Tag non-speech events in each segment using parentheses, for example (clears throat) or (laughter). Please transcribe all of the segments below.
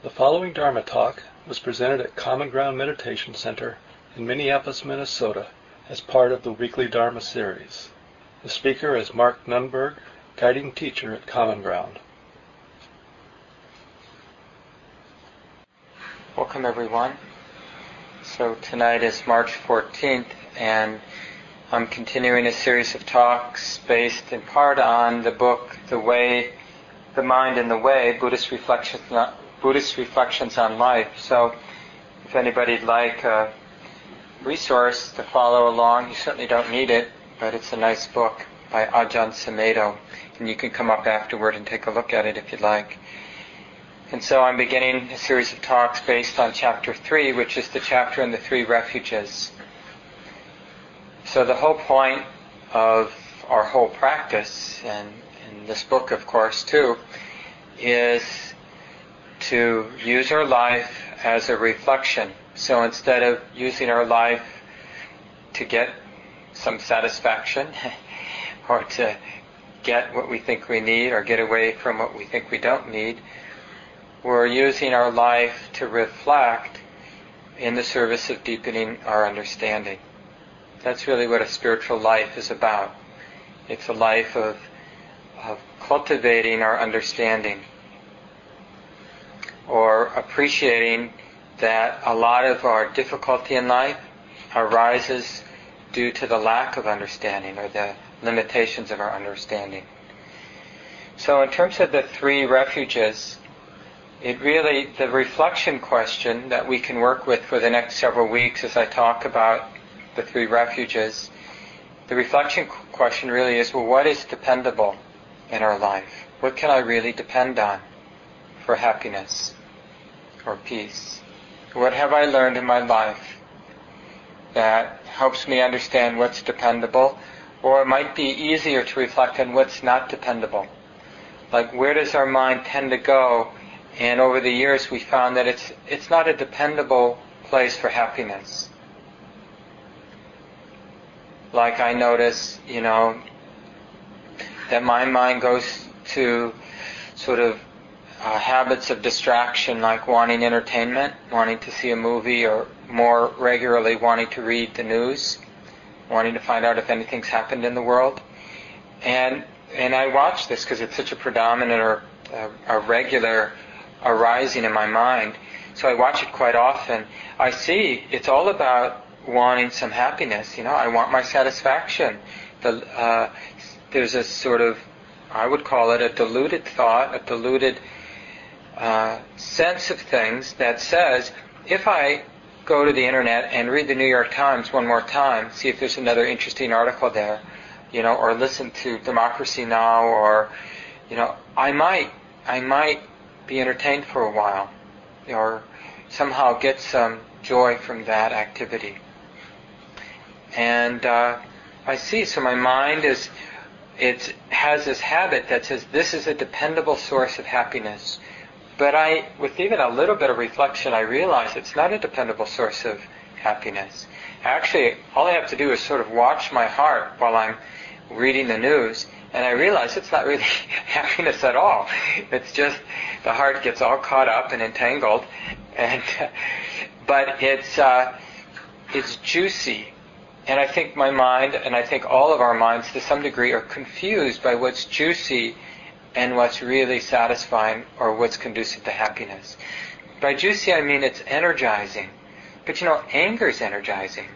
The following Dharma talk was presented at Common Ground Meditation Center in Minneapolis, Minnesota as part of the weekly Dharma series. The speaker is Mark Nunberg, guiding teacher at Common Ground. Welcome everyone. So tonight is March 14th and I'm continuing a series of talks based in part on the book The Way, The Mind and the Way, Buddhist Reflections Buddhist Reflections on Life. So, if anybody'd like a resource to follow along, you certainly don't need it, but it's a nice book by Ajahn Sumedho, and you can come up afterward and take a look at it if you'd like. And so I'm beginning a series of talks based on chapter 3, which is the chapter on the three refuges. So the whole point of our whole practice, and in this book of course too, is to use our life as a reflection. So instead of using our life to get some satisfaction (laughs) or to get what we think we need or get away from what we think we don't need, we're using our life to reflect in the service of deepening our understanding. That's really what a spiritual life is about. It's a life of, of cultivating our understanding or appreciating that a lot of our difficulty in life arises due to the lack of understanding or the limitations of our understanding. So in terms of the three refuges, it really, the reflection question that we can work with for the next several weeks as I talk about the three refuges, the reflection question really is, well, what is dependable in our life? What can I really depend on for happiness? Or peace? What have I learned in my life that helps me understand what's dependable? Or it might be easier to reflect on what's not dependable. Like where does our mind tend to go? And over the years we found that it's, it's not a dependable place for happiness. Like I notice, you know, that my mind goes to sort of uh, habits of distraction like wanting entertainment, wanting to see a movie, or more regularly wanting to read the news, wanting to find out if anything's happened in the world. And and I watch this because it's such a predominant or uh, a regular arising in my mind. So I watch it quite often. I see it's all about wanting some happiness. You know, I want my satisfaction. The, uh, there's a sort of, I would call it a diluted thought, a diluted uh, sense of things that says if I go to the internet and read the New York Times one more time, see if there's another interesting article there, you know, or listen to Democracy Now, or you know, I might I might be entertained for a while, or somehow get some joy from that activity. And uh, I see, so my mind is it has this habit that says this is a dependable source of happiness. But I, with even a little bit of reflection, I realize it's not a dependable source of happiness. Actually, all I have to do is sort of watch my heart while I'm reading the news, and I realize it's not really (laughs) happiness at all. It's just the heart gets all caught up and entangled, and (laughs) but it's uh, it's juicy, and I think my mind and I think all of our minds to some degree are confused by what's juicy and what's really satisfying or what's conducive to happiness. By juicy, I mean it's energizing. But you know, anger is energizing.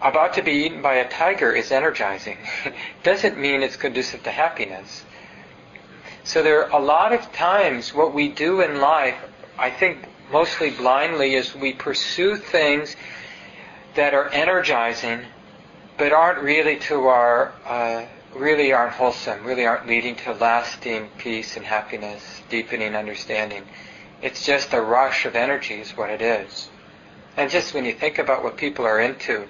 About to be eaten by a tiger is energizing. (laughs) Doesn't mean it's conducive to happiness. So there are a lot of times what we do in life, I think mostly blindly, is we pursue things that are energizing but aren't really to our uh, really aren't wholesome, really aren't leading to lasting peace and happiness, deepening understanding. It's just a rush of energy is what it is. And just when you think about what people are into,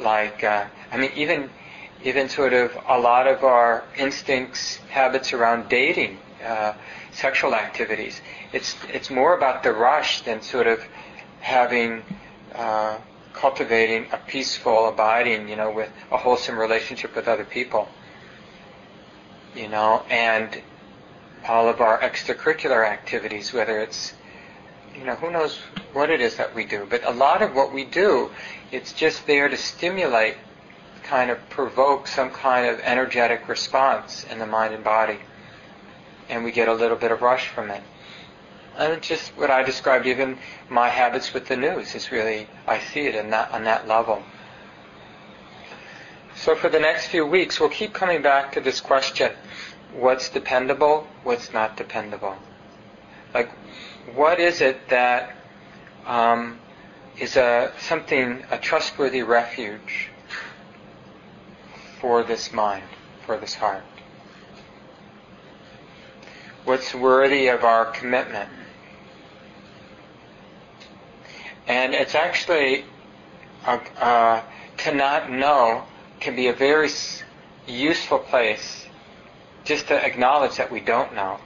like, uh, I mean, even, even sort of a lot of our instincts, habits around dating, uh, sexual activities, it's, it's more about the rush than sort of having, uh, cultivating a peaceful abiding, you know, with a wholesome relationship with other people. You know, and all of our extracurricular activities, whether it's, you know, who knows what it is that we do. But a lot of what we do, it's just there to stimulate, kind of provoke some kind of energetic response in the mind and body. And we get a little bit of rush from it. And just what I described, even my habits with the news is really, I see it in that, on that level. So for the next few weeks, we'll keep coming back to this question what's dependable, what's not dependable. Like, what is it that um, is a something a trustworthy refuge for this mind, for this heart? What's worthy of our commitment? And it's actually uh, uh, to not know can be a very useful place just to acknowledge that we don't know.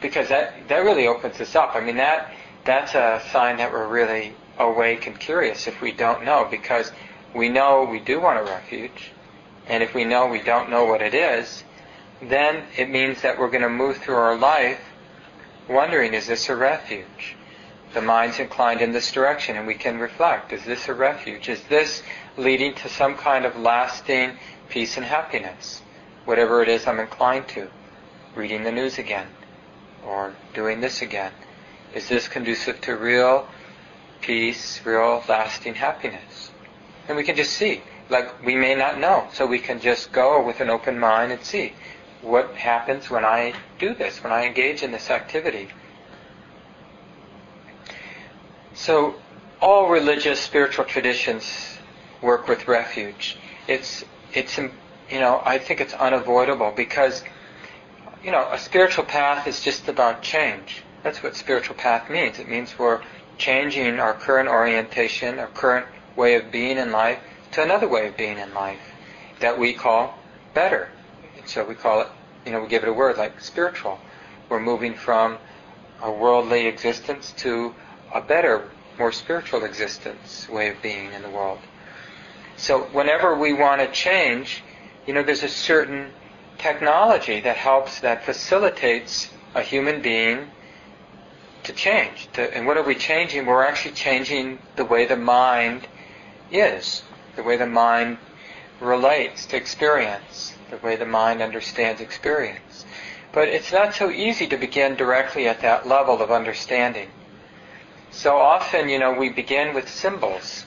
Because that, that really opens us up. I mean, that, that's a sign that we're really awake and curious if we don't know, because we know we do want a refuge, and if we know we don't know what it is, then it means that we're going to move through our life wondering, is this a refuge? The mind's inclined in this direction, and we can reflect, is this a refuge? Is this leading to some kind of lasting peace and happiness? whatever it is I'm inclined to. Reading the news again, or doing this again. Is this conducive to real peace, real lasting happiness? And we can just see. Like, we may not know, so we can just go with an open mind and see what happens when I do this, when I engage in this activity. So, all religious, spiritual traditions work with refuge. It's, it's you know, I think it's unavoidable because, you know, a spiritual path is just about change. That's what spiritual path means. It means we're changing our current orientation, our current way of being in life, to another way of being in life that we call better. So we call it, you know, we give it a word like spiritual. We're moving from a worldly existence to a better, more spiritual existence, way of being in the world. So whenever we want to change, you know, there's a certain technology that helps, that facilitates a human being to change. To, and what are we changing? We're actually changing the way the mind is, the way the mind relates to experience, the way the mind understands experience. But it's not so easy to begin directly at that level of understanding. So often, you know, we begin with symbols.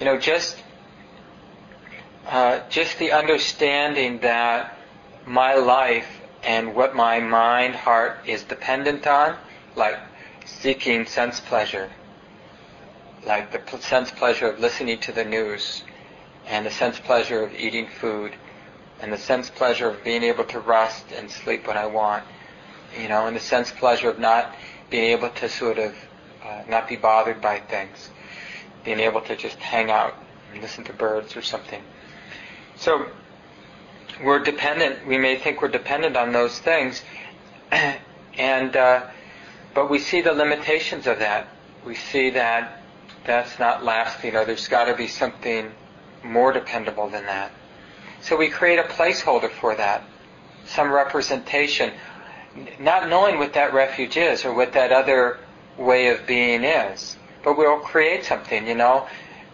You know, just uh, just the understanding that my life and what my mind, heart is dependent on, like seeking sense pleasure, like the sense pleasure of listening to the news, and the sense pleasure of eating food, and the sense pleasure of being able to rest and sleep when I want, you know, and the sense pleasure of not being able to sort of uh, not be bothered by things, being able to just hang out and listen to birds or something. So we're dependent. We may think we're dependent on those things, (clears throat) and uh, but we see the limitations of that. We see that that's not lasting, or there's got to be something more dependable than that. So we create a placeholder for that, some representation, not knowing what that refuge is or what that other way of being is. But we'll create something, you know.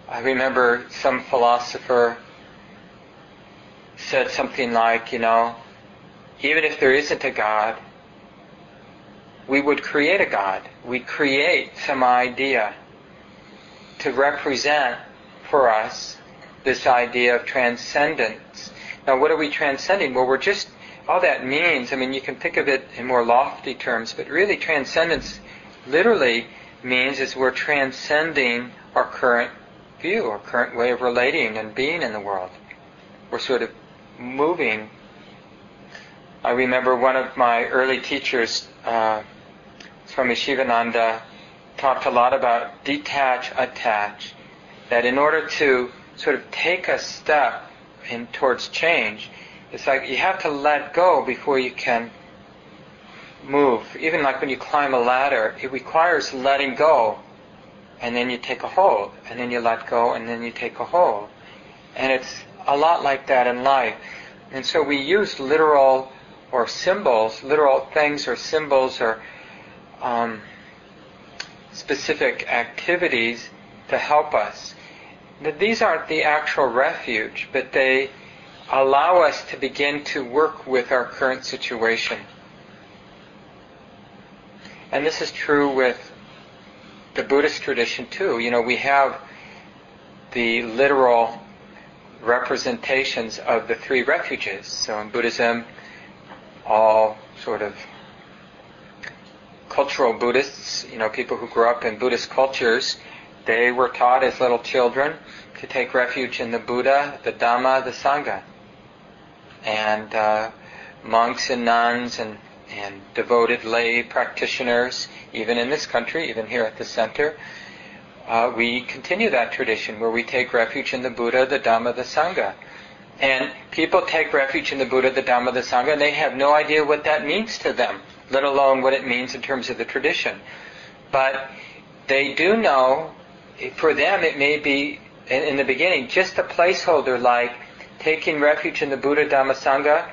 I remember some philosopher said something like, you know, even if there isn't a God, we would create a God. We create some idea to represent for us this idea of transcendence. Now, what are we transcending? Well, we're just, all that means, I mean, you can think of it in more lofty terms, but really transcendence literally means is we're transcending our current view, our current way of relating and being in the world. We're sort of moving. I remember one of my early teachers, uh, Swami Shivananda, talked a lot about detach, attach. That in order to sort of take a step in towards change, it's like you have to let go before you can move. Even like when you climb a ladder, it requires letting go, and then you take a hold, and then you let go, and then you take a hold. And it's a lot like that in life. And so we use literal or symbols, literal things or symbols or um, specific activities to help us. That these aren't the actual refuge, but they allow us to begin to work with our current situation. And this is true with the Buddhist tradition too. You know, we have the literal representations of the three refuges. So in Buddhism, all sort of cultural Buddhists, you know, people who grew up in Buddhist cultures, they were taught as little children to take refuge in the Buddha, the Dhamma, the Sangha. And uh, monks and nuns and, and devoted lay practitioners, even in this country, even here at the center, uh, we continue that tradition where we take refuge in the Buddha, the Dhamma, the Sangha. And people take refuge in the Buddha, the Dhamma, the Sangha, and they have no idea what that means to them, let alone what it means in terms of the tradition. But they do know, for them it may be, in, in the beginning, just a placeholder like taking refuge in the Buddha, Dhamma, Sangha.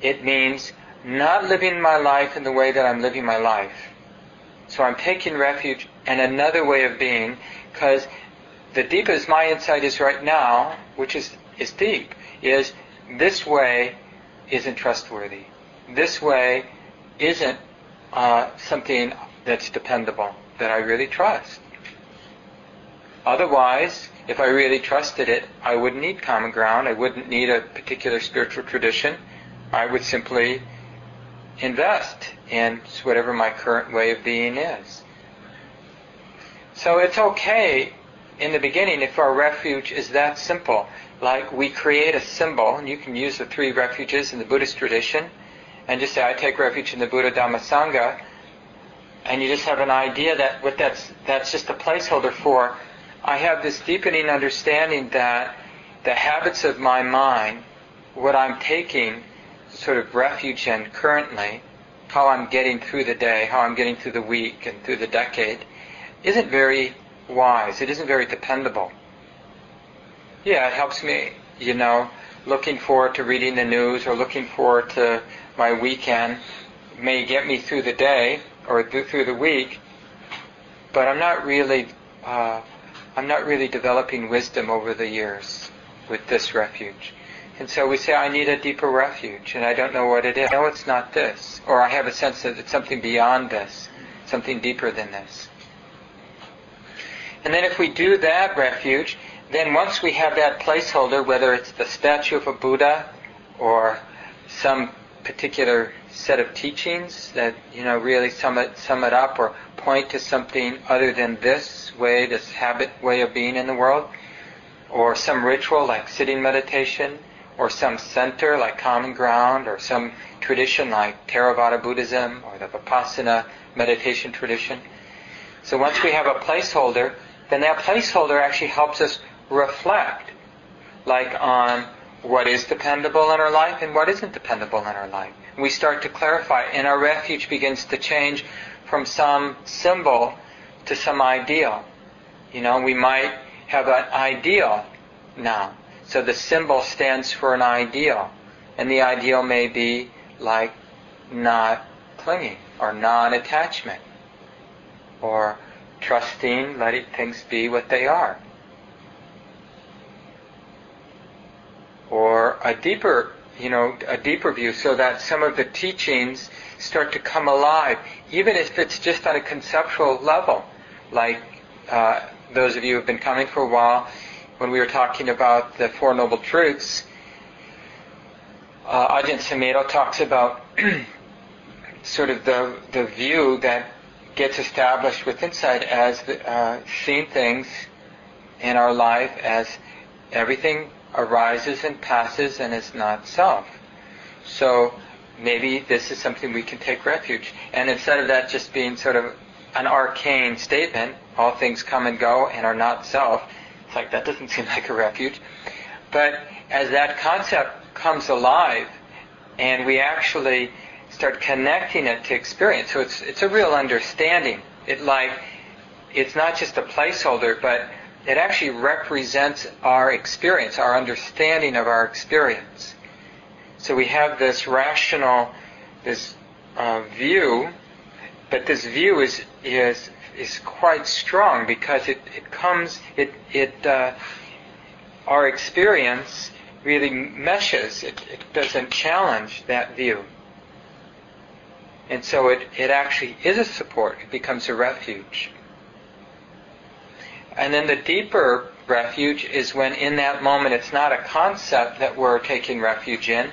It means not living my life in the way that I'm living my life. So I'm taking refuge in another way of being because the deepest my insight is right now, which is, is deep, is this way isn't trustworthy. This way isn't uh, something that's dependable, that I really trust. Otherwise, if I really trusted it, I wouldn't need common ground. I wouldn't need a particular spiritual tradition. I would simply invest in whatever my current way of being is. So it's okay in the beginning if our refuge is that simple. Like we create a symbol, and you can use the three refuges in the Buddhist tradition, and just say, I take refuge in the Buddha Dhamma Sangha, and you just have an idea that what that's that's just a placeholder for. I have this deepening understanding that the habits of my mind, what I'm taking sort of refuge in currently, how I'm getting through the day, how I'm getting through the week and through the decade, isn't very wise. It isn't very dependable. Yeah, it helps me, you know, looking forward to reading the news or looking forward to my weekend may get me through the day or through the week, but I'm not really, uh, I'm not really developing wisdom over the years with this refuge. And so we say, I need a deeper refuge, and I don't know what it is. No, it's not this. Or I have a sense that it's something beyond this, something deeper than this. And then if we do that refuge, then once we have that placeholder, whether it's the statue of a Buddha or some particular set of teachings that you know really sum it sum it up or point to something other than this way, this habit way of being in the world, or some ritual like sitting meditation, or some center like common ground, or some tradition like Theravada Buddhism or the Vipassana meditation tradition. So once we have a placeholder, then that placeholder actually helps us reflect, like on what is dependable in our life and what isn't dependable in our life. We start to clarify, and our refuge begins to change from some symbol to some ideal. You know, we might have an ideal now. So the symbol stands for an ideal. And the ideal may be like not clinging or non-attachment or trusting, letting things be what they are. Or a deeper, you know, a deeper view so that some of the teachings start to come alive, even if it's just on a conceptual level. Like uh, those of you who have been coming for a while, when we were talking about the Four Noble Truths, uh, Ajahn Sumedho talks about (clears throat) sort of the, the view that gets established with insight as uh, seeing things in our life as everything arises and passes and is not self. So maybe this is something we can take refuge. And instead of that just being sort of an arcane statement, all things come and go and are not self, it's like that doesn't (laughs) seem like a refuge. But as that concept comes alive and we actually start connecting it to experience. So it's it's a real understanding. It like it's not just a placeholder, but it actually represents our experience, our understanding of our experience. So we have this rational, this uh, view, but this view is is is quite strong because it, it comes it it uh, our experience really meshes. It, it doesn't challenge that view. And so it, it actually is a support. It becomes a refuge. And then the deeper refuge is when in that moment it's not a concept that we're taking refuge in,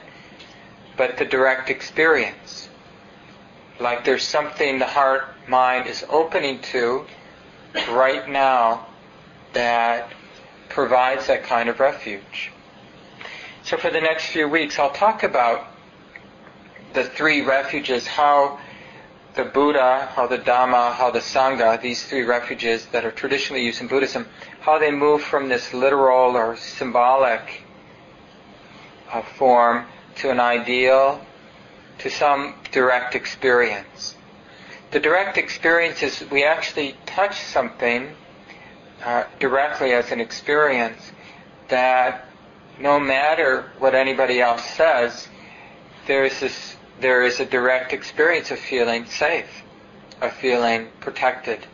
but the direct experience. Like there's something the heart mind is opening to right now that provides that kind of refuge. So for the next few weeks, I'll talk about the three refuges, how the Buddha, how the Dhamma, how the Sangha, these three refuges that are traditionally used in Buddhism, how they move from this literal or symbolic uh, form to an ideal, to some direct experience. The direct experience is we actually touch something uh, directly as an experience that no matter what anybody else says, there is this, there is a direct experience of feeling safe, of feeling protected.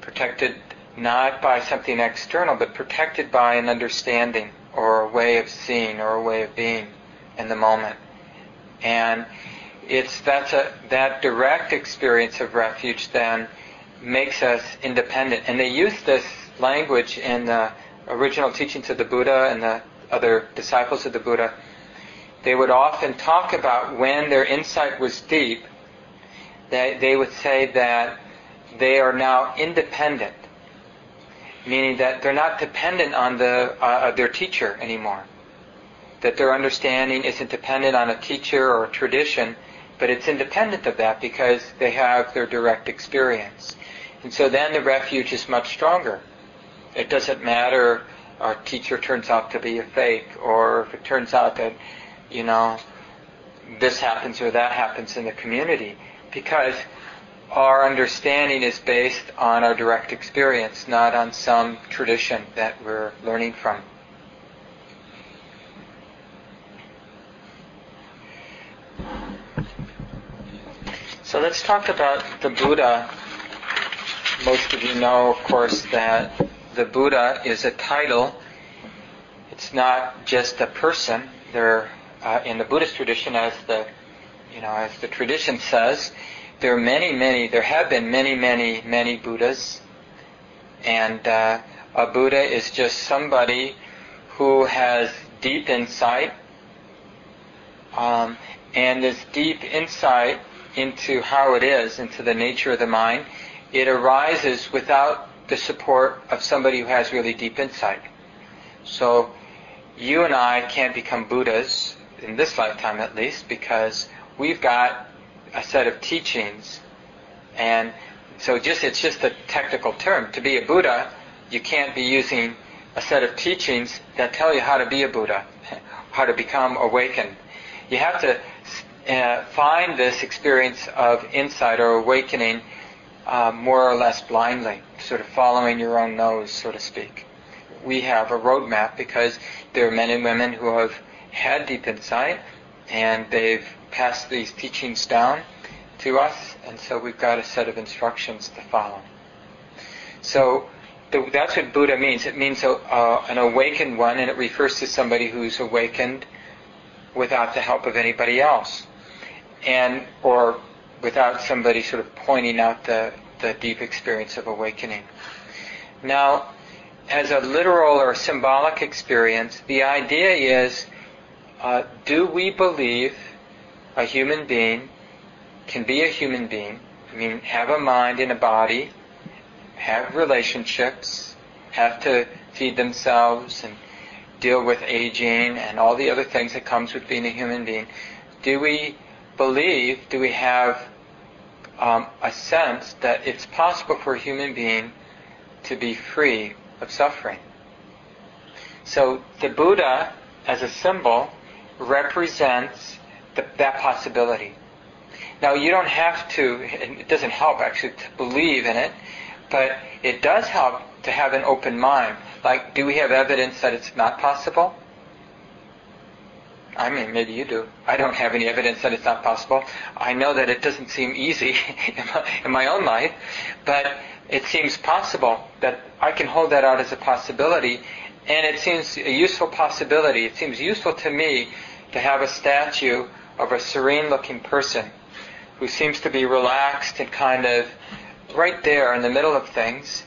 Protected not by something external, but protected by an understanding or a way of seeing or a way of being in the moment. And it's that's a that direct experience of refuge then makes us independent. And they use this language in the original teachings of the Buddha and the other disciples of the Buddha. They would often talk about when their insight was deep, they, they would say that they are now independent, meaning that they're not dependent on the, uh, their teacher anymore. That their understanding isn't dependent on a teacher or a tradition, but it's independent of that because they have their direct experience. And so then the refuge is much stronger. It doesn't matter our teacher turns out to be a fake or if it turns out that, you know, this happens or that happens in the community because our understanding is based on our direct experience, not on some tradition that we're learning from. So let's talk about the Buddha most of you know, of course, that the Buddha is a title. It's not just a person. There, uh, in the Buddhist tradition, as the you know, as the tradition says, there are many, many. There have been many, many, many Buddhas, and uh, a Buddha is just somebody who has deep insight, um, and this deep insight into how it is, into the nature of the mind, it arises without the support of somebody who has really deep insight. So you and I can't become Buddhas in this lifetime at least because we've got a set of teachings and so just it's just a technical term. To be a Buddha, you can't be using a set of teachings that tell you how to be a Buddha, (laughs) how to become awakened. You have to uh, find this experience of insight or awakening uh, more or less blindly, sort of following your own nose, so to speak. We have a roadmap because there are men and women who have had deep insight and they've passed these teachings down to us, and so we've got a set of instructions to follow. So the, that's what Buddha means. It means a, uh, an awakened one, and it refers to somebody who's awakened without the help of anybody else, and or without somebody sort of pointing out the, the deep experience of awakening. Now, as a literal or symbolic experience, the idea is uh, do we believe a human being can be a human being? I mean, have a mind and a body, have relationships, have to feed themselves and deal with aging and all the other things that comes with being a human being. Do we believe, do we have um, a sense that it's possible for a human being to be free of suffering? So the Buddha, as a symbol, represents the, that possibility. Now, you don't have to, it doesn't help actually to believe in it, but it does help to have an open mind. Like, do we have evidence that it's not possible? I mean, maybe you do. I don't have any evidence that it's not possible. I know that it doesn't seem easy (laughs) in my, in my own life, but it seems possible that I can hold that out as a possibility, and it seems a useful possibility. It seems useful to me to have a statue of a serene looking person who seems to be relaxed and kind of right there in the middle of things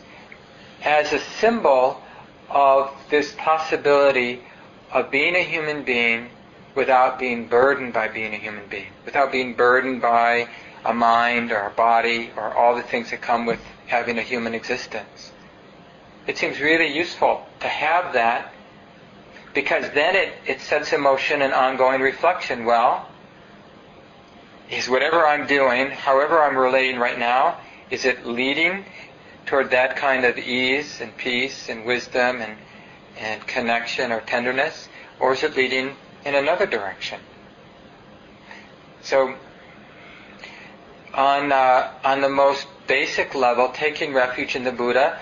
as a symbol of this possibility of being a human being without being burdened by being a human being, without being burdened by a mind or a body or all the things that come with having a human existence. It seems really useful to have that because then it, it sets in motion an ongoing reflection. Well, is whatever I'm doing, however I'm relating right now, is it leading toward that kind of ease and peace and wisdom and, and connection or tenderness? Or is it leading in another direction. So, on uh, on the most basic level, taking refuge in the Buddha,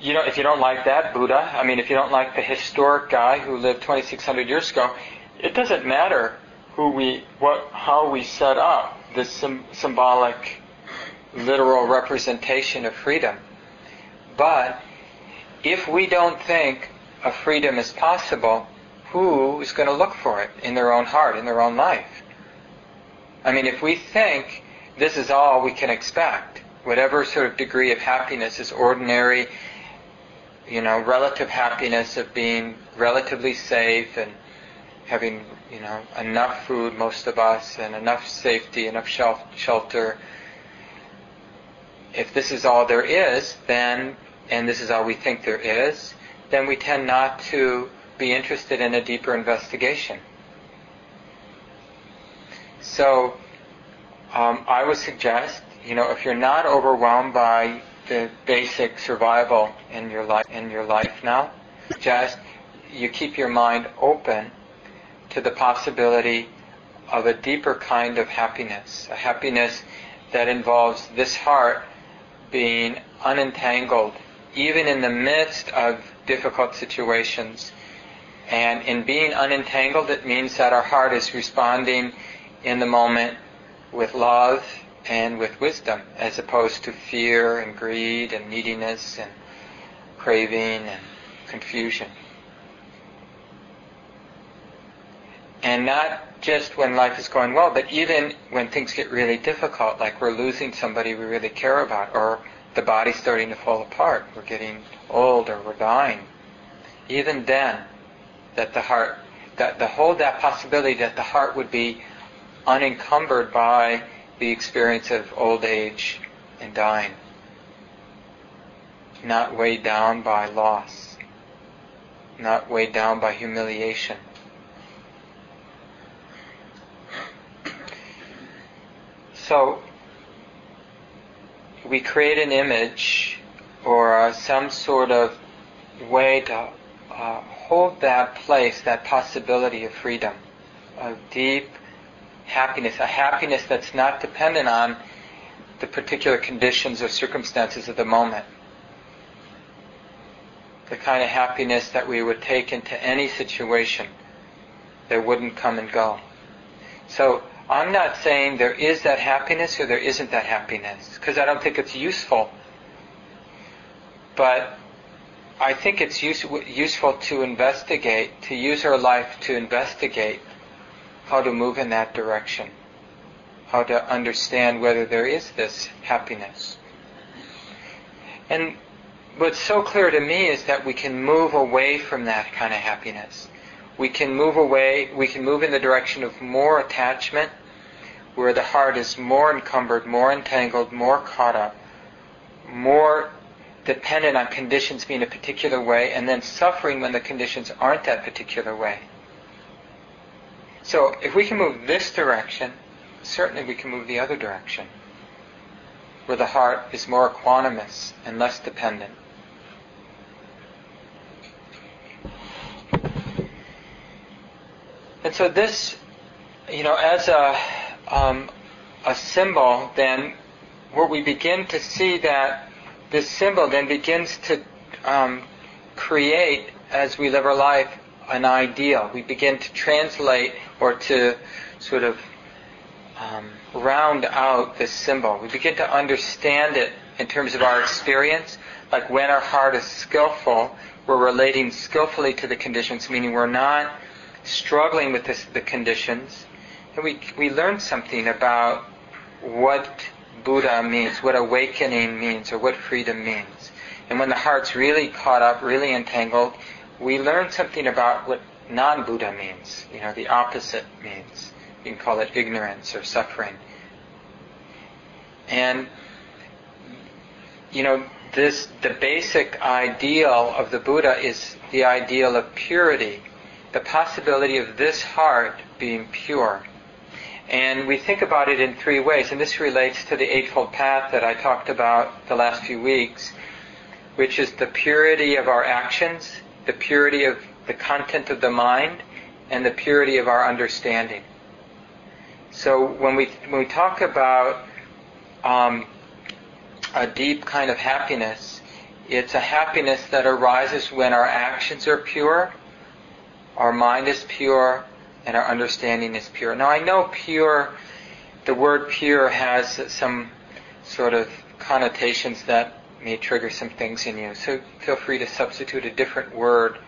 you know, if you don't like that Buddha, I mean, if you don't like the historic guy who lived 2,600 years ago, it doesn't matter who we, what, how we set up this symbolic, literal representation of freedom. But if we don't think a freedom is possible, who is going to look for it in their own heart, in their own life? I mean, if we think this is all we can expect, whatever sort of degree of happiness is ordinary, you know, relative happiness of being relatively safe and having, you know, enough food, most of us, and enough safety, enough shelter. If this is all there is, then, and this is all we think there is, then we tend not to be interested in a deeper investigation. So, um, I would suggest, you know, if you're not overwhelmed by the basic survival in your life in your life now, just you keep your mind open to the possibility of a deeper kind of happiness, a happiness that involves this heart being unentangled, even in the midst of difficult situations, and in being unentangled, it means that our heart is responding in the moment with love and with wisdom, as opposed to fear and greed and neediness and craving and confusion. And not just when life is going well, but even when things get really difficult, like we're losing somebody we really care about, or the body's starting to fall apart, we're getting old, or we're dying. Even then, that the heart, that the whole that possibility that the heart would be unencumbered by the experience of old age and dying, not weighed down by loss, not weighed down by humiliation. So, we create an image or uh, some sort of way to uh, hold that place, that possibility of freedom, of deep happiness, a happiness that's not dependent on the particular conditions or circumstances of the moment. The kind of happiness that we would take into any situation that wouldn't come and go. So I'm not saying there is that happiness or there isn't that happiness, because I don't think it's useful. But I think it's use, useful to investigate, to use our life to investigate how to move in that direction, how to understand whether there is this happiness. And what's so clear to me is that we can move away from that kind of happiness. We can move away, we can move in the direction of more attachment, where the heart is more encumbered, more entangled, more caught up, more dependent on conditions being a particular way and then suffering when the conditions aren't that particular way. So if we can move this direction, certainly we can move the other direction, where the heart is more equanimous and less dependent. And so this, you know, as a, um, a symbol, then, where we begin to see that this symbol then begins to um, create, as we live our life, an ideal. We begin to translate or to sort of um, round out this symbol. We begin to understand it in terms of our experience. Like when our heart is skillful, we're relating skillfully to the conditions, meaning we're not struggling with this, the conditions. And we, we learn something about what Buddha means, what awakening means, or what freedom means. And when the heart's really caught up, really entangled, we learn something about what non-Buddha means, you know, the opposite means. You can call it ignorance or suffering. And, you know, this, the basic ideal of the Buddha is the ideal of purity, the possibility of this heart being pure. And we think about it in three ways, and this relates to the Eightfold Path that I talked about the last few weeks, which is the purity of our actions, the purity of the content of the mind, and the purity of our understanding. So when we when we talk about um, a deep kind of happiness, it's a happiness that arises when our actions are pure, our mind is pure, and our understanding is pure. Now I know pure, the word pure has some sort of connotations that may trigger some things in you. So feel free to substitute a different word.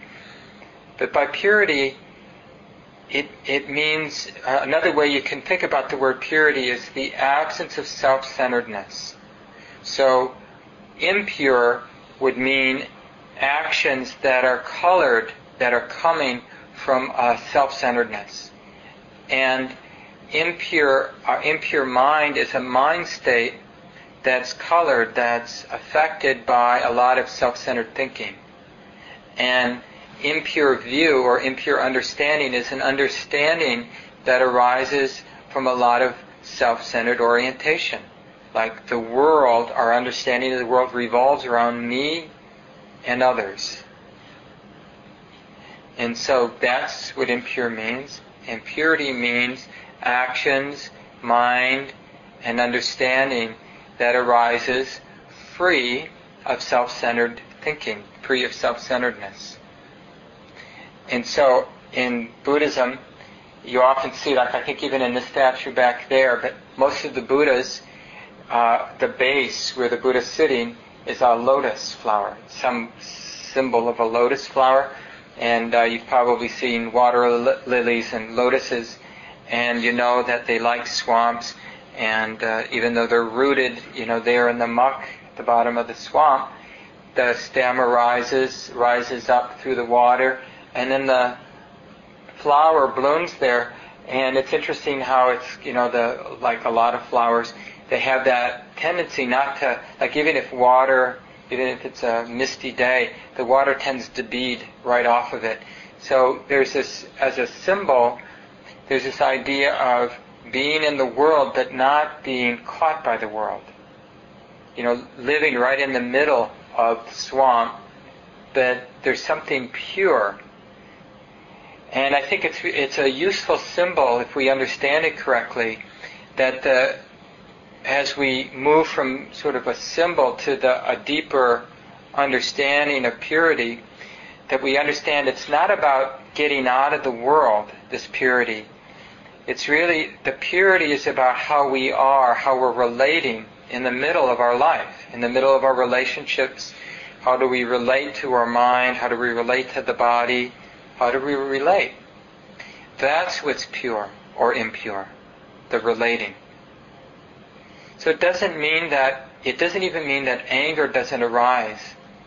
But by purity, it, it means, uh, another way you can think about the word purity is the absence of self-centeredness. So, impure would mean actions that are colored, that are coming from uh, self-centeredness. And impure, our impure mind is a mind state that's colored, that's affected by a lot of self-centered thinking. And impure view or impure understanding is an understanding that arises from a lot of self-centered orientation. Like the world, our understanding of the world revolves around me and others. And so that's what impure means. Impurity means actions, mind, and understanding that arises free of self-centered thinking, free of self-centeredness. And so in Buddhism, you often see, like I think even in this statue back there, but most of the Buddhas, uh, the base where the Buddha's sitting is a lotus flower, some symbol of a lotus flower. And uh, you've probably seen water li- lilies and lotuses, and you know that they like swamps. And uh, even though they're rooted, you know, there in the muck at the bottom of the swamp, the stem rises, rises up through the water, and then the flower blooms there. And it's interesting how it's, you know, the like a lot of flowers, they have that tendency not to, like even if water, even if it's a misty day, the water tends to bead right off of it. So there's this, as a symbol, there's this idea of being in the world but not being caught by the world. You know, living right in the middle of the swamp, but there's something pure and I think it's, it's a useful symbol if we understand it correctly that the, as we move from sort of a symbol to the, a deeper understanding of purity, that we understand it's not about getting out of the world, this purity. It's really, the purity is about how we are, how we're relating in the middle of our life, in the middle of our relationships. How do we relate to our mind? How do we relate to the body? How do we relate? That's what's pure or impure, the relating. So it doesn't mean that, it doesn't even mean that anger doesn't arise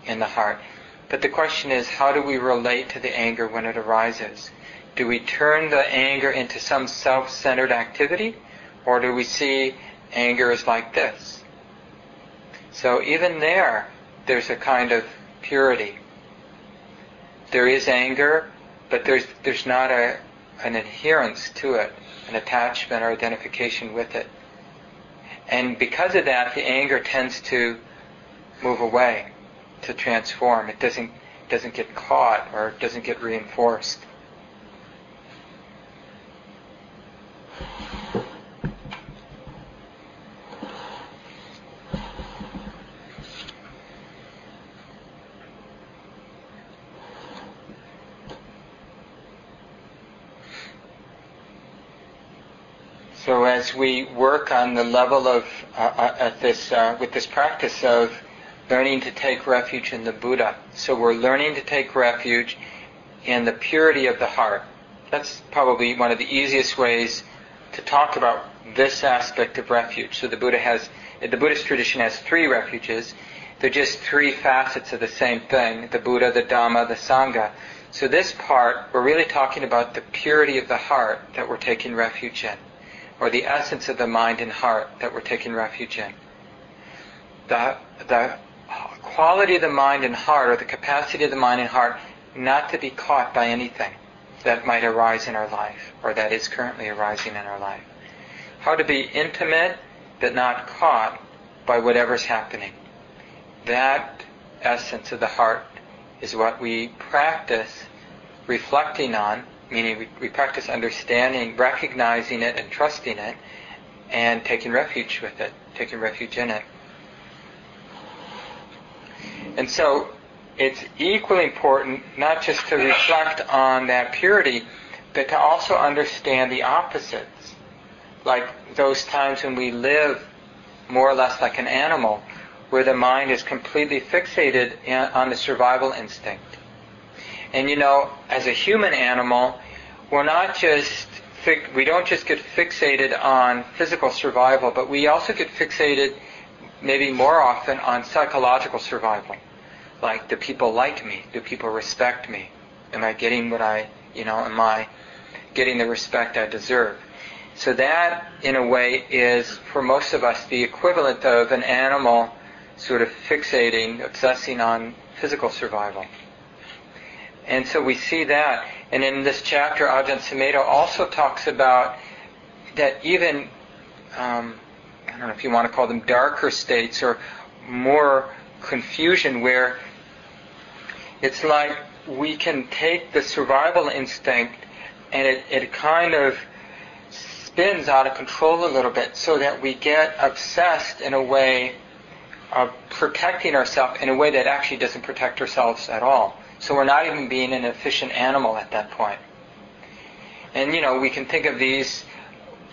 in the heart. But the question is, how do we relate to the anger when it arises? Do we turn the anger into some self-centered activity? Or do we see anger as like this? So even there, there's a kind of purity. There is anger, but there's there's not a an adherence to it, an attachment or identification with it. And because of that, the anger tends to move away, to transform. It doesn't doesn't get caught or it doesn't get reinforced. So as we work on the level of uh, uh, at this uh, with this practice of learning to take refuge in the Buddha, so we're learning to take refuge in the purity of the heart. That's probably one of the easiest ways to talk about this aspect of refuge. So the Buddha has the Buddhist tradition has three refuges. They're just three facets of the same thing: the Buddha, the Dhamma, the Sangha. So this part, we're really talking about the purity of the heart that we're taking refuge in or the essence of the mind and heart that we're taking refuge in. The, the quality of the mind and heart, or the capacity of the mind and heart, not to be caught by anything that might arise in our life, or that is currently arising in our life. How to be intimate, but not caught by whatever's happening. That essence of the heart is what we practice reflecting on meaning we, we practice understanding, recognizing it, and trusting it, and taking refuge with it, taking refuge in it. And so it's equally important not just to reflect on that purity, but to also understand the opposites. Like those times when we live more or less like an animal, where the mind is completely fixated on the survival instinct. And you know, as a human animal, we're not just we don't just get fixated on physical survival, but we also get fixated maybe more often on psychological survival. Like, do people like me? Do people respect me? Am I getting what I, you know, am I getting the respect I deserve? So that, in a way, is for most of us the equivalent of an animal sort of fixating, obsessing on physical survival. And so we see that. And in this chapter, Ajahn Sumedho also talks about that even, um, I don't know if you want to call them darker states or more confusion where it's like we can take the survival instinct and it, it kind of spins out of control a little bit so that we get obsessed in a way of protecting ourselves in a way that actually doesn't protect ourselves at all. So we're not even being an efficient animal at that point. And you know, we can think of these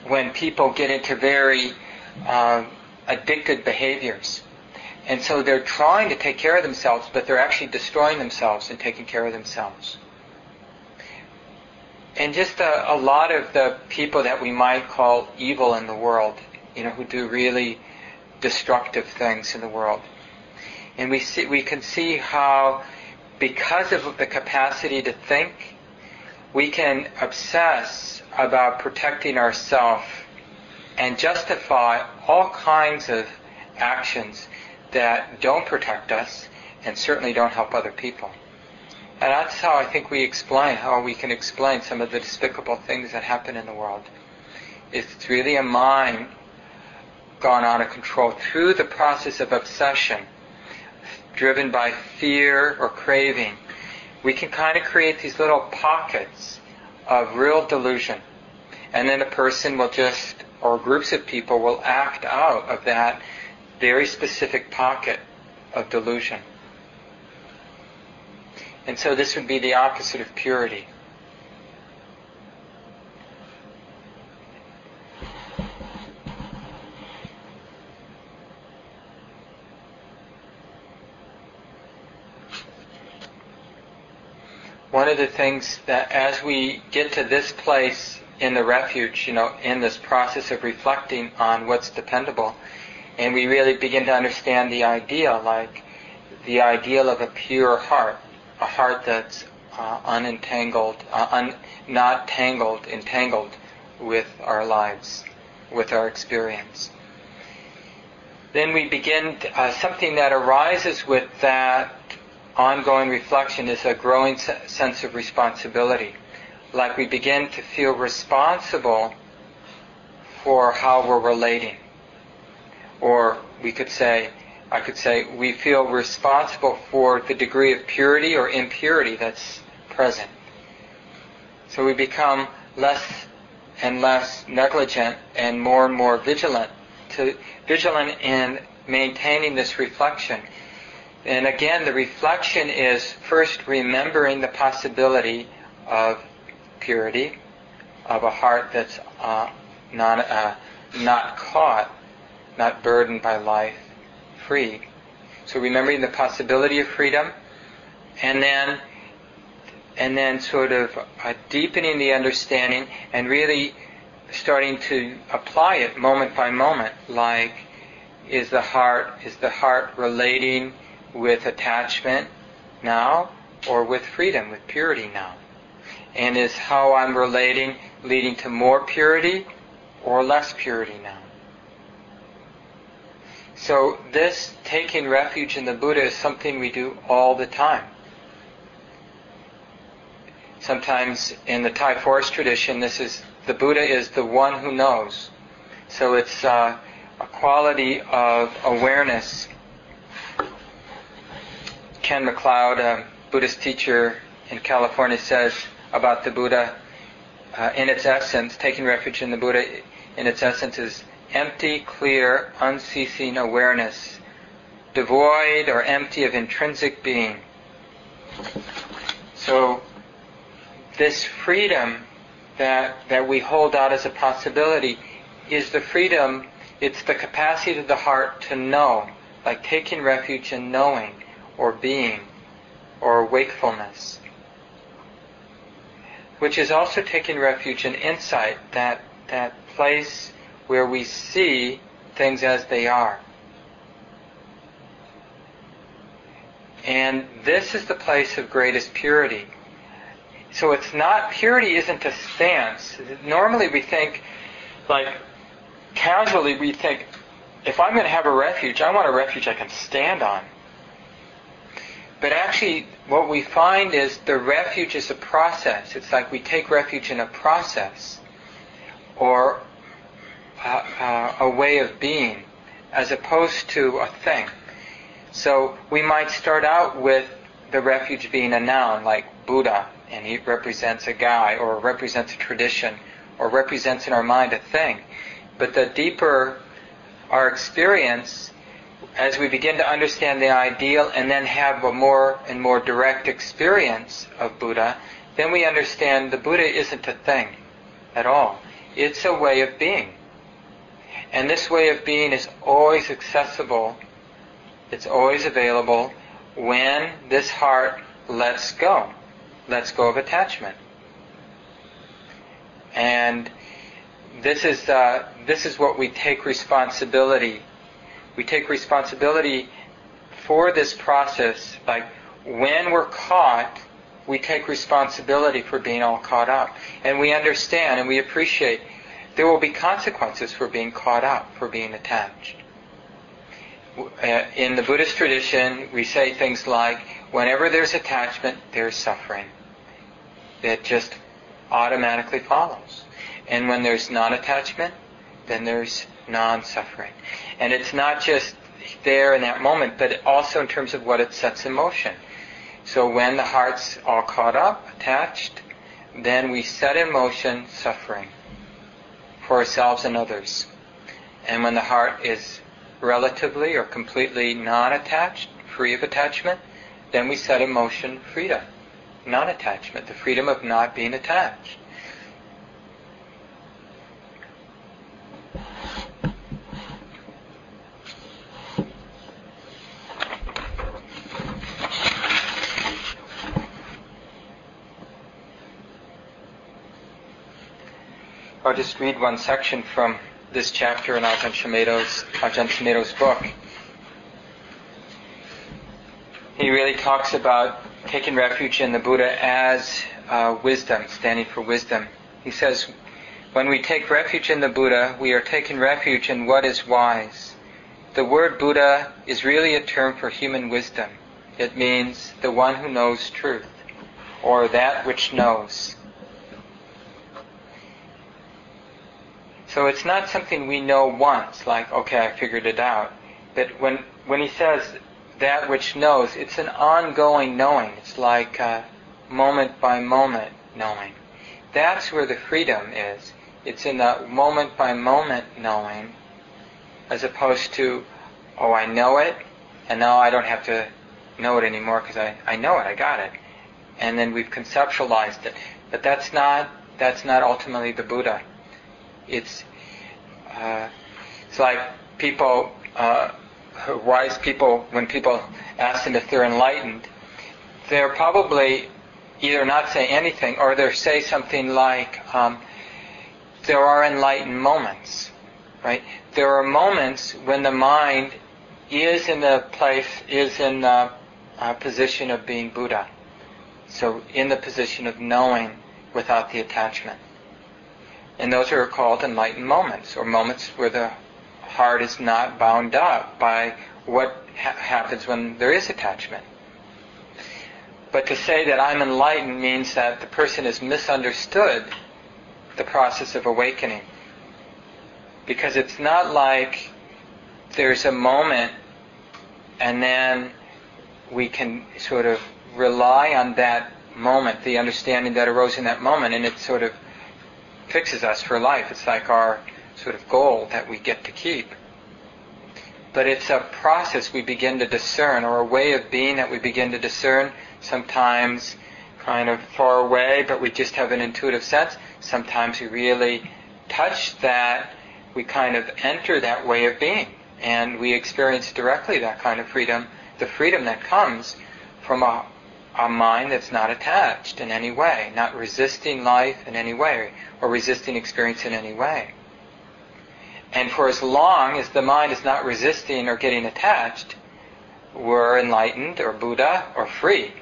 when people get into very uh, addicted behaviors. And so they're trying to take care of themselves, but they're actually destroying themselves and taking care of themselves. And just a, a lot of the people that we might call evil in the world, you know, who do really destructive things in the world. And we see, we can see how because of the capacity to think, we can obsess about protecting ourselves and justify all kinds of actions that don't protect us and certainly don't help other people. And that's how I think we explain, how we can explain some of the despicable things that happen in the world. It's really a mind gone out of control through the process of obsession driven by fear or craving, we can kind of create these little pockets of real delusion. And then a person will just, or groups of people will act out of that very specific pocket of delusion. And so this would be the opposite of purity. One of the things that as we get to this place in the refuge, you know, in this process of reflecting on what's dependable, and we really begin to understand the ideal, like the ideal of a pure heart, a heart that's uh, unentangled, uh, un, not tangled, entangled with our lives, with our experience. Then we begin uh, something that arises with that ongoing reflection is a growing sense of responsibility. Like we begin to feel responsible for how we're relating. Or we could say, I could say, we feel responsible for the degree of purity or impurity that's present. So we become less and less negligent and more and more vigilant to vigilant in maintaining this reflection and again, the reflection is first remembering the possibility of purity, of a heart that's uh, not, uh, not caught, not burdened by life, free. So remembering the possibility of freedom, and then, and then sort of uh, deepening the understanding and really starting to apply it moment by moment, like is the heart is the heart relating with attachment now or with freedom, with purity now? And is how I'm relating leading to more purity or less purity now? So this taking refuge in the Buddha is something we do all the time. Sometimes in the Thai forest tradition, this is the Buddha is the one who knows. So it's uh, a quality of awareness. Ken McLeod, a Buddhist teacher in California, says about the Buddha, uh, in its essence, taking refuge in the Buddha, in its essence, is empty, clear, unceasing awareness, devoid or empty of intrinsic being. So, this freedom that, that we hold out as a possibility is the freedom, it's the capacity of the heart to know, like taking refuge in knowing or being or wakefulness, which is also taking refuge in insight, that, that place where we see things as they are. And this is the place of greatest purity. So it's not, purity isn't a stance. Normally we think, like, casually we think, if I'm going to have a refuge, I want a refuge I can stand on. But actually, what we find is the refuge is a process. It's like we take refuge in a process or a, a, a way of being as opposed to a thing. So we might start out with the refuge being a noun, like Buddha, and he represents a guy or represents a tradition or represents in our mind a thing. But the deeper our experience, as we begin to understand the ideal and then have a more and more direct experience of Buddha, then we understand the Buddha isn't a thing at all. It's a way of being. And this way of being is always accessible, it's always available when this heart lets go lets go of attachment. And this is uh, this is what we take responsibility. We take responsibility for this process. Like when we're caught, we take responsibility for being all caught up, and we understand and we appreciate there will be consequences for being caught up, for being attached. Uh, in the Buddhist tradition, we say things like, whenever there's attachment, there's suffering. It just automatically follows. And when there's non-attachment, then there's non-suffering. And it's not just there in that moment, but also in terms of what it sets in motion. So when the heart's all caught up, attached, then we set in motion suffering for ourselves and others. And when the heart is relatively or completely non-attached, free of attachment, then we set in motion freedom non-attachment, the freedom of not being attached. I'll just read one section from this chapter in Ajahn Sumedho's, Ajahn Sumedho's book. He really talks about taking refuge in the Buddha as uh, wisdom, standing for wisdom. He says, when we take refuge in the Buddha, we are taking refuge in what is wise. The word Buddha is really a term for human wisdom. It means the one who knows truth, or that which knows. So it's not something we know once, like, okay, I figured it out. But when, when he says that which knows. It's an ongoing knowing. It's like uh, moment by moment knowing. That's where the freedom is. It's in that moment by moment knowing, as opposed to, oh, I know it, and now I don't have to know it anymore because I, I know it, I got it. And then we've conceptualized it. But that's not that's not ultimately the Buddha. It's uh, it's like people, uh, wise people, when people ask them if they're enlightened, they're probably either not say anything or they say something like, um, there are enlightened moments, right? There are moments when the mind is in the place, is in the uh, position of being Buddha. So in the position of knowing without the attachment. And those are called enlightened moments, or moments where the heart is not bound up by what ha- happens when there is attachment. But to say that I'm enlightened means that the person has misunderstood the process of awakening. Because it's not like there's a moment and then we can sort of rely on that moment, the understanding that arose in that moment, and it sort of fixes us for life. It's like our sort of goal that we get to keep. But it's a process we begin to discern, or a way of being that we begin to discern, sometimes kind of far away, but we just have an intuitive sense. Sometimes we really touch that, we kind of enter that way of being, and we experience directly that kind of freedom, the freedom that comes from a, a mind that's not attached in any way, not resisting life in any way, or resisting experience in any way. And for as long as the mind is not resisting or getting attached, we're enlightened or Buddha or free.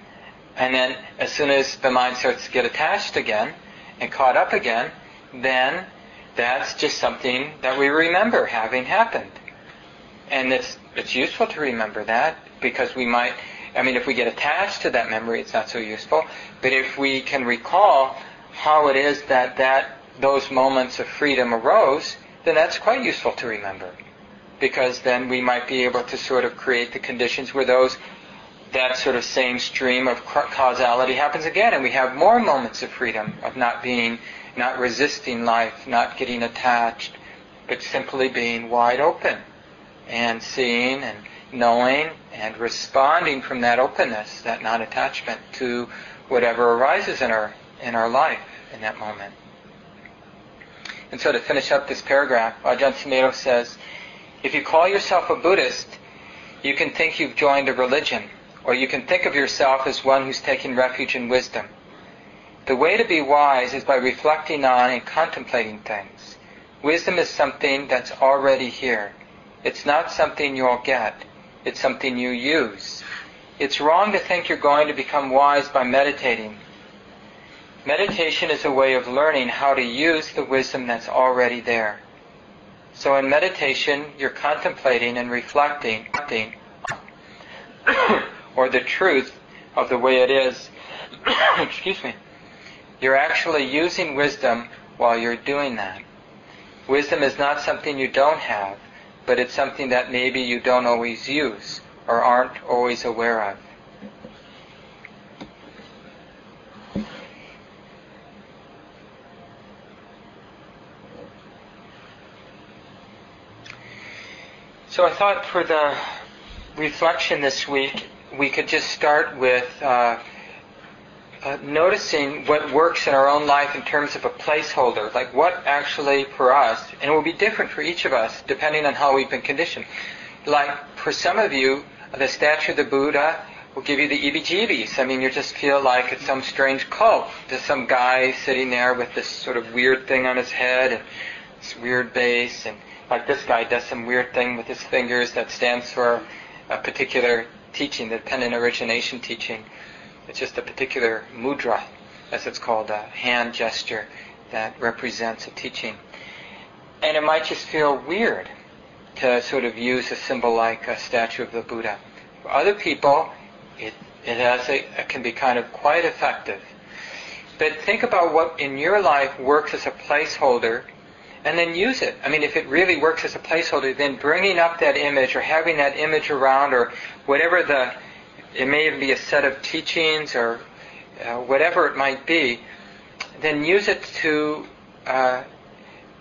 And then as soon as the mind starts to get attached again and caught up again, then that's just something that we remember having happened. And it's, it's useful to remember that because we might, I mean, if we get attached to that memory, it's not so useful. But if we can recall how it is that, that those moments of freedom arose, then that's quite useful to remember. Because then we might be able to sort of create the conditions where those that sort of same stream of causality happens again, and we have more moments of freedom, of not being, not resisting life, not getting attached, but simply being wide open and seeing and knowing and responding from that openness, that non-attachment to whatever arises in our in our life in that moment. And so to finish up this paragraph, Ajahn Sumedho says, if you call yourself a Buddhist, you can think you've joined a religion or you can think of yourself as one who's taking refuge in wisdom. The way to be wise is by reflecting on and contemplating things. Wisdom is something that's already here. It's not something you'll get. It's something you use. It's wrong to think you're going to become wise by meditating. Meditation is a way of learning how to use the wisdom that's already there. So in meditation, you're contemplating and reflecting (coughs) or the truth of the way it is, (coughs) excuse me, you're actually using wisdom while you're doing that. Wisdom is not something you don't have, but it's something that maybe you don't always use or aren't always aware of. So I thought for the reflection this week, we could just start with uh, uh, noticing what works in our own life in terms of a placeholder, like what actually for us, and it will be different for each of us depending on how we've been conditioned. Like for some of you, the statue of the Buddha will give you the EBGBs. I mean, you just feel like it's some strange cult. There's some guy sitting there with this sort of weird thing on his head and this weird base, and like this guy does some weird thing with his fingers that stands for a particular teaching, the dependent origination teaching. It's just a particular mudra, as it's called, a hand gesture that represents a teaching. And it might just feel weird to sort of use a symbol like a statue of the Buddha. For other people, it, it has a, it can be kind of quite effective. But think about what in your life works as a placeholder and then use it. I mean, if it really works as a placeholder, then bringing up that image or having that image around or whatever the, it may even be a set of teachings or uh, whatever it might be, then use it to, uh,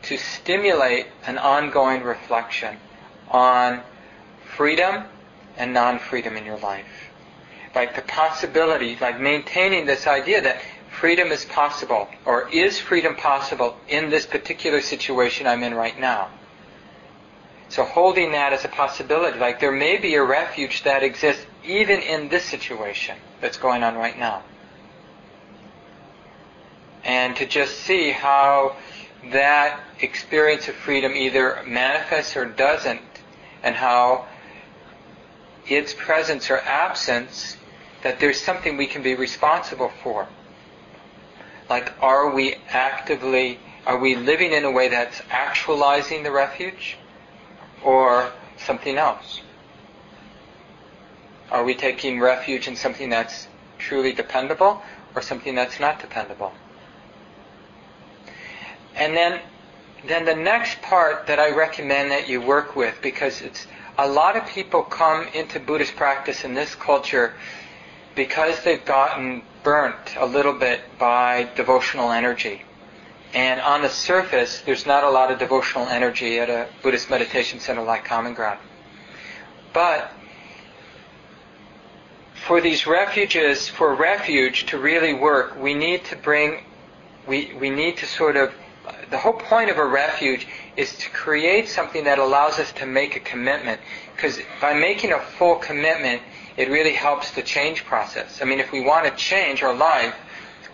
to stimulate an ongoing reflection on freedom and non-freedom in your life. Like the possibility, like maintaining this idea that freedom is possible, or is freedom possible in this particular situation I'm in right now? So holding that as a possibility, like there may be a refuge that exists even in this situation that's going on right now. And to just see how that experience of freedom either manifests or doesn't, and how its presence or absence, that there's something we can be responsible for. Like, are we actively, are we living in a way that's actualizing the refuge? Or something else? Are we taking refuge in something that's truly dependable or something that's not dependable? And then, then the next part that I recommend that you work with, because it's a lot of people come into Buddhist practice in this culture because they've gotten burnt a little bit by devotional energy. And on the surface, there's not a lot of devotional energy at a Buddhist meditation center like Common Ground. But for these refuges, for refuge to really work, we need to bring, we, we need to sort of the whole point of a refuge is to create something that allows us to make a commitment. Because by making a full commitment, it really helps the change process. I mean, if we want to change our life,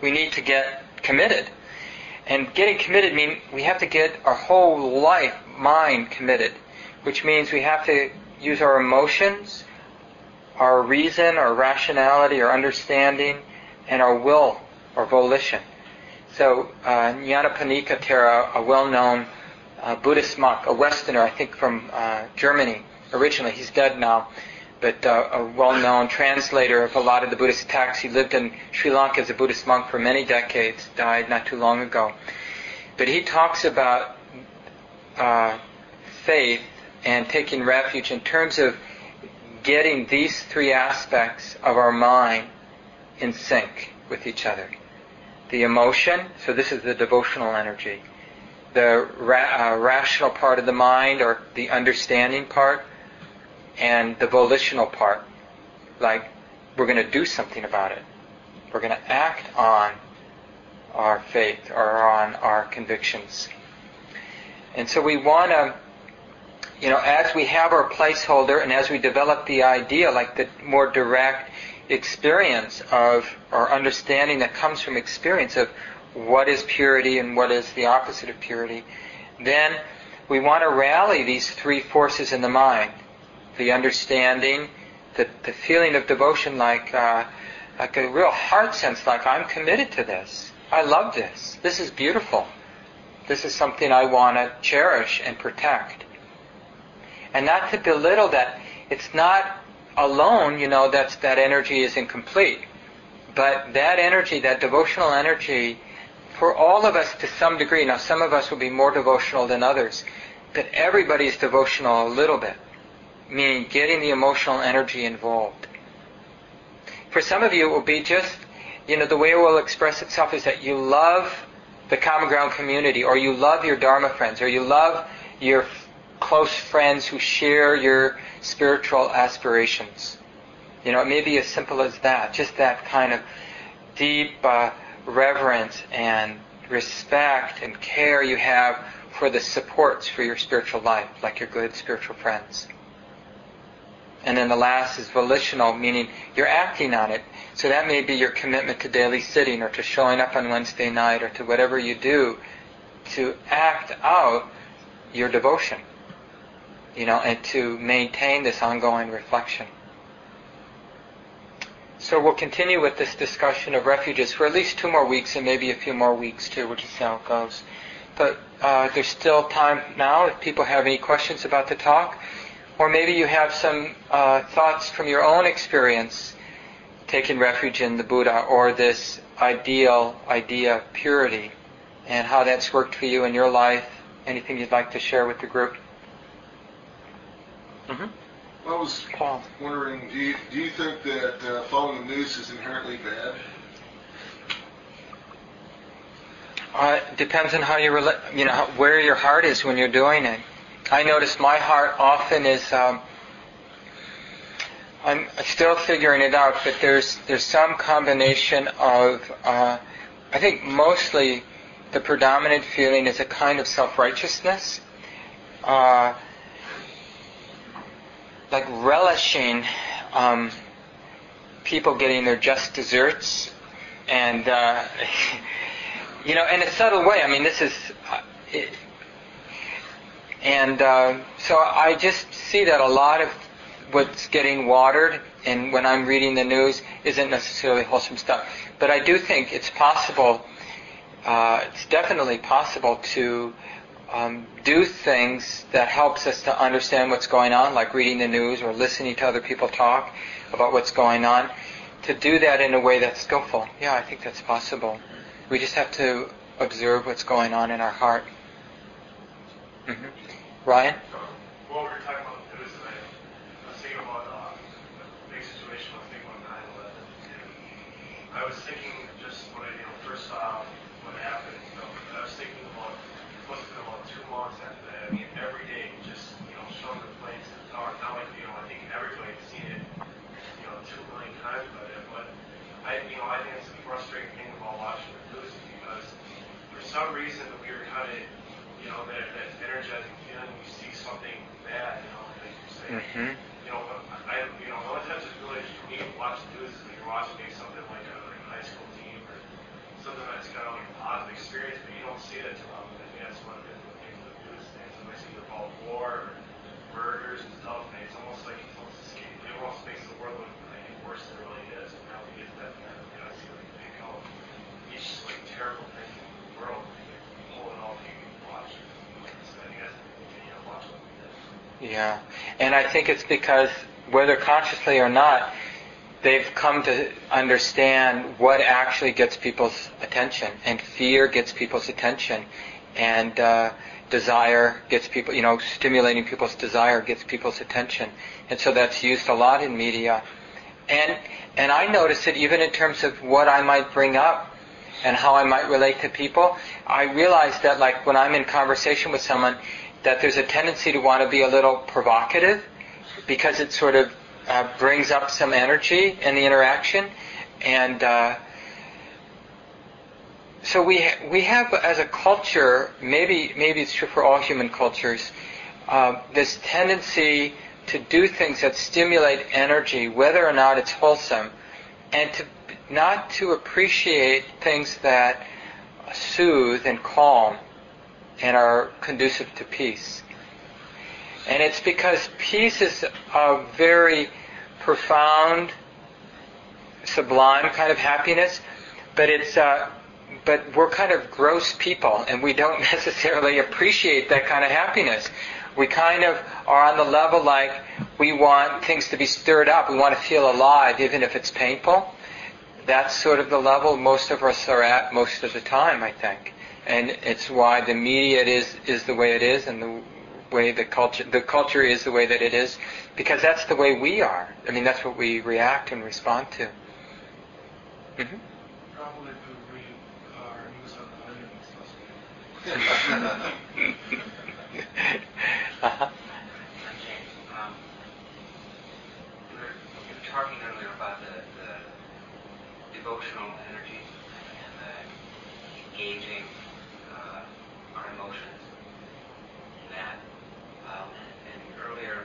we need to get committed. And getting committed means we have to get our whole life, mind committed, which means we have to use our emotions, our reason, our rationality, our understanding, and our will or volition. So uh, Nyanaponika Thera, a well-known uh, Buddhist monk, a Westerner, I think from uh, Germany originally, he's dead now, but uh, a well-known translator of a lot of the Buddhist texts. He lived in Sri Lanka as a Buddhist monk for many decades, died not too long ago. But he talks about uh, faith and taking refuge in terms of getting these three aspects of our mind in sync with each other the emotion, so this is the devotional energy, the ra- uh, rational part of the mind or the understanding part, and the volitional part. Like, we're going to do something about it. We're going to act on our faith or on our convictions. And so we want to, you know, as we have our placeholder and as we develop the idea, like the more direct experience of, or understanding that comes from experience of what is purity and what is the opposite of purity, then we want to rally these three forces in the mind. The understanding, the, the feeling of devotion like, uh, like a real heart sense, like I'm committed to this. I love this. This is beautiful. This is something I want to cherish and protect. And not to belittle that it's not alone, you know, that's, that energy is incomplete. But that energy, that devotional energy, for all of us to some degree, now some of us will be more devotional than others, but everybody's devotional a little bit, meaning getting the emotional energy involved. For some of you, it will be just, you know, the way it will express itself is that you love the common ground community, or you love your Dharma friends, or you love your close friends who share your spiritual aspirations. You know, it may be as simple as that, just that kind of deep uh, reverence and respect and care you have for the supports for your spiritual life, like your good spiritual friends. And then the last is volitional, meaning you're acting on it. So that may be your commitment to daily sitting or to showing up on Wednesday night or to whatever you do to act out your devotion you know, and to maintain this ongoing reflection. So we'll continue with this discussion of refuges for at least two more weeks and maybe a few more weeks too. We'll see how it goes. But uh, there's still time now if people have any questions about the talk, or maybe you have some uh, thoughts from your own experience taking refuge in the Buddha or this ideal idea of purity and how that's worked for you in your life. Anything you'd like to share with the group? I was wondering, do you, do you think that uh, following the noose is inherently bad? Uh, it depends on how you relate, you know, where your heart is when you're doing it. I notice my heart often is, um, I'm still figuring it out, but there's, there's some combination of, uh, I think mostly the predominant feeling is a kind of self-righteousness. Uh, like relishing um, people getting their just desserts, and uh, (laughs) you know, in a subtle way. I mean, this is, uh, it, and uh, so I just see that a lot of what's getting watered, and when I'm reading the news, isn't necessarily wholesome stuff. But I do think it's possible. Uh, it's definitely possible to um, do things that helps us to understand what's going on, like reading the news or listening to other people talk about what's going on. To do that in a way that's skillful, yeah, I think that's possible. We just have to observe what's going on in our heart. Mm-hmm. Ryan? Uh. I was thinking about 9/11, I was thinking just when I you first saw what happened. You know, I was thinking about it must have been about two months after that. I mean, every day, just you know, showing the planes to the tower. Not like you know, I think everybody's seen it, you know, two million times by then. But I, you know, I think it's a frustrating thing about watching the news because for some reason we were kind of, you know, that that energizing feeling. You see something bad, you know, like you say. Mm-hmm. You know, I, you know, a lot of times it's really for me to watch the news is when you're watching maybe something like a, like a high school team or something that's kind of like a positive experience, but you don't see that too often. I think that's one of the things with news things. When I see about war or murders and stuff, and it's almost like it's almost escape. It almost makes the world look I think worse than it really is. And now we get to that kind of you know, see like pick out each like terrible thing in the world and you pull it all you can watch. So I think that's you know watch what we did. Yeah, and I think it's because whether consciously or not, they've come to understand what actually gets people's attention, and fear gets people's attention, and uh, desire gets people, you know, stimulating people's desire gets people's attention, and so that's used a lot in media, and and I notice it even in terms of what I might bring up and how I might relate to people. I realize that like when I'm in conversation with someone, that there's a tendency to want to be a little provocative because it sort of uh, brings up some energy in the interaction, and uh, so we ha- we have as a culture, maybe maybe it's true for all human cultures, uh, this tendency to do things that stimulate energy, whether or not it's wholesome, and to not to appreciate things that soothe and calm and are conducive to peace. And it's because peace is a very profound, sublime kind of happiness, but it's uh, but we're kind of gross people, and we don't (laughs) necessarily appreciate that kind of happiness. We kind of are on the level like we want things to be stirred up. We want to feel alive, even if it's painful. That's sort of the level most of us are at most of the time, I think. And it's why the media is is the way it is, and the way the culture the culture is the way that it is, because that's the way we are. I mean, that's what we react and respond to. Mm-hmm. Probably if we our news on the onion and stuff. (laughs) uh-huh. James, um, we were, you were talking earlier about the, the devotional energy and the engaging uh, our emotions in that. Um, and earlier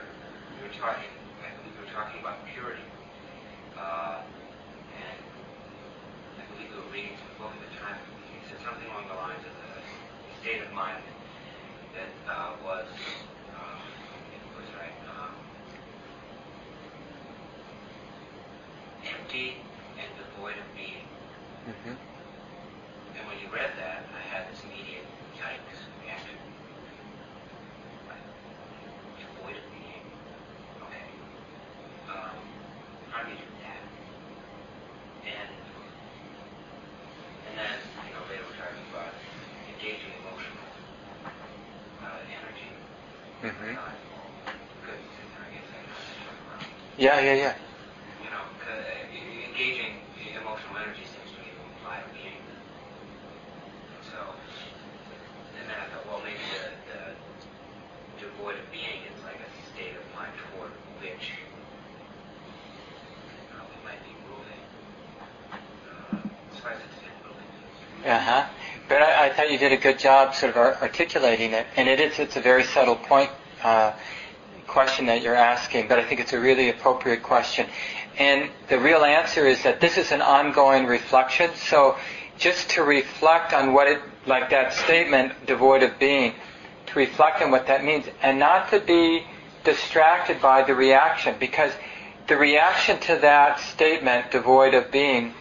we were talking, I believe we were talking about purity. Uh, and I believe we were reading some book at the time. You said something along the lines of the state of mind that uh, was, uh, was right, um, empty and devoid of meaning. Mm-hmm. And when you read that, I had this immediate yikes reaction. Like, devoid of meaning. Okay. Um, how do you do that? And and then, you know, later we're talking about engaging emotional uh, energy. Mm-hmm. Uh, good. I guess I know. Yeah, yeah, yeah. You know, uh, engaging emotional energy seems to to imply being. So, and then I thought, well, maybe the, the devoid of being is like a state of mind toward which uh, we might be moving. Uh, so I said, moving. Uh-huh. But I, I thought you did a good job sort of articulating it, and it is it's a very subtle point uh, question that you're asking, but I think it's a really appropriate question. And the real answer is that this is an ongoing reflection. So just to reflect on what it, like that statement, devoid of being, to reflect on what that means, and not to be distracted by the reaction, because the reaction to that statement, devoid of being,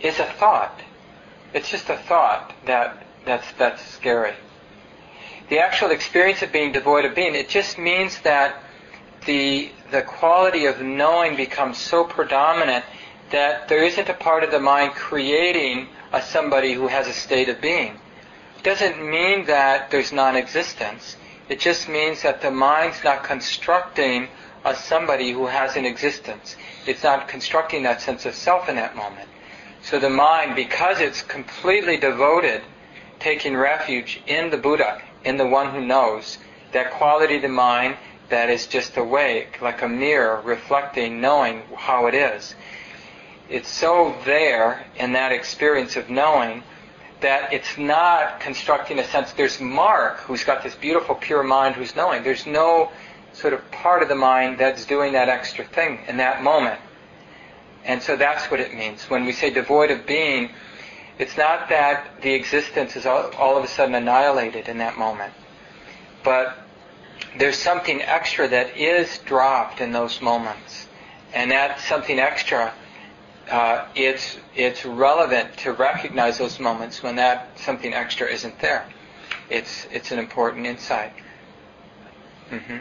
is a thought. It's just a thought that that's that's scary. The actual experience of being devoid of being, it just means that the the quality of knowing becomes so predominant that there isn't a part of the mind creating a somebody who has a state of being. It doesn't mean that there's non-existence. It just means that the mind's not constructing a somebody who has an existence. It's not constructing that sense of self in that moment. So the mind, because it's completely devoted, taking refuge in the Buddha, in the one who knows, that quality of the mind that is just awake, like a mirror, reflecting, knowing how it is. It's so there in that experience of knowing that it's not constructing a sense. There's Mark, who's got this beautiful, pure mind who's knowing. There's no sort of part of the mind that's doing that extra thing in that moment. And so that's what it means. When we say devoid of being, it's not that the existence is all, all of a sudden annihilated in that moment, but there's something extra that is dropped in those moments. And that something extra, uh, it's, it's relevant to recognize those moments when that something extra isn't there. It's, it's an important insight. Mm-hmm.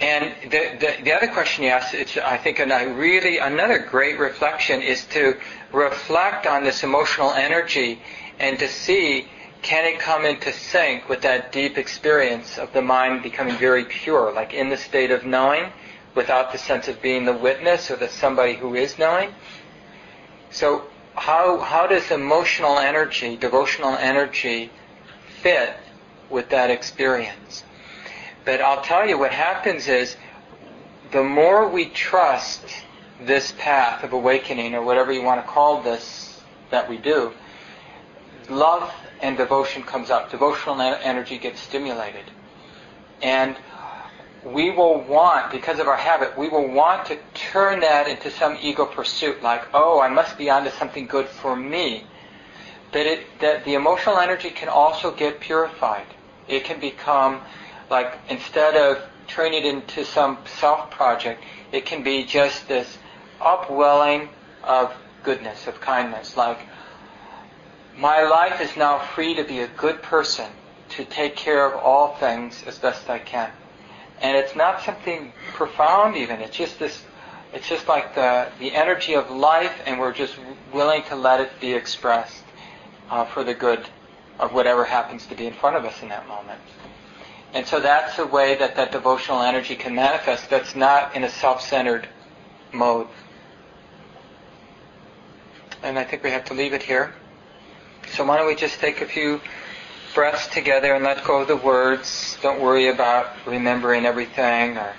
And the, the, the, other question you asked, it's, I think, a really another great reflection is to reflect on this emotional energy and to see can it come into sync with that deep experience of the mind becoming very pure, like in the state of knowing, without the sense of being the witness or the somebody who is knowing? So how, how does emotional energy, devotional energy, fit with that experience? But I'll tell you what happens is the more we trust this path of awakening, or whatever you want to call this that we do, love and devotion comes up. Devotional energy gets stimulated. And we will want, because of our habit, we will want to turn that into some ego pursuit, like, oh, I must be onto something good for me. But it, that the emotional energy can also get purified. It can become like instead of turning it into some self project, it can be just this upwelling of goodness, of kindness. Like, my life is now free to be a good person, to take care of all things as best I can. And it's not something profound even. It's just this, it's just like the, the energy of life and we're just willing to let it be expressed uh, for the good of whatever happens to be in front of us in that moment. And so that's a way that that devotional energy can manifest that's not in a self-centered mode. And I think we have to leave it here. So why don't we just take a few breaths together and let go of the words. Don't worry about remembering everything or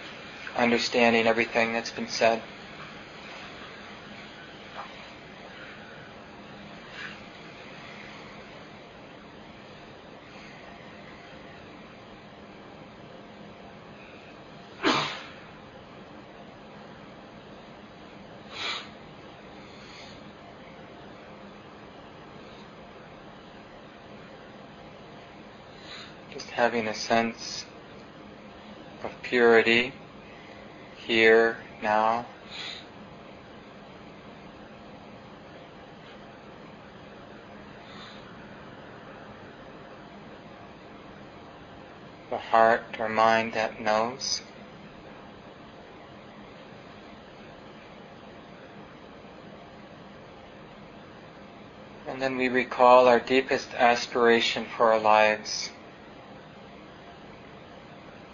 understanding everything that's been said. Having a sense of purity here, now. The heart or mind that knows. And then we recall our deepest aspiration for our lives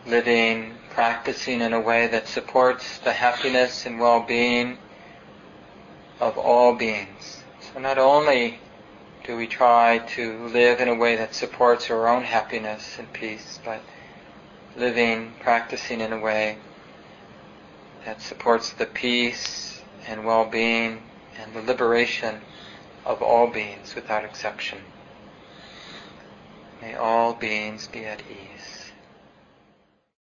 living, practicing in a way that supports the happiness and well-being of all beings. So not only do we try to live in a way that supports our own happiness and peace, but living, practicing in a way that supports the peace and well-being and the liberation of all beings without exception. May all beings be at ease.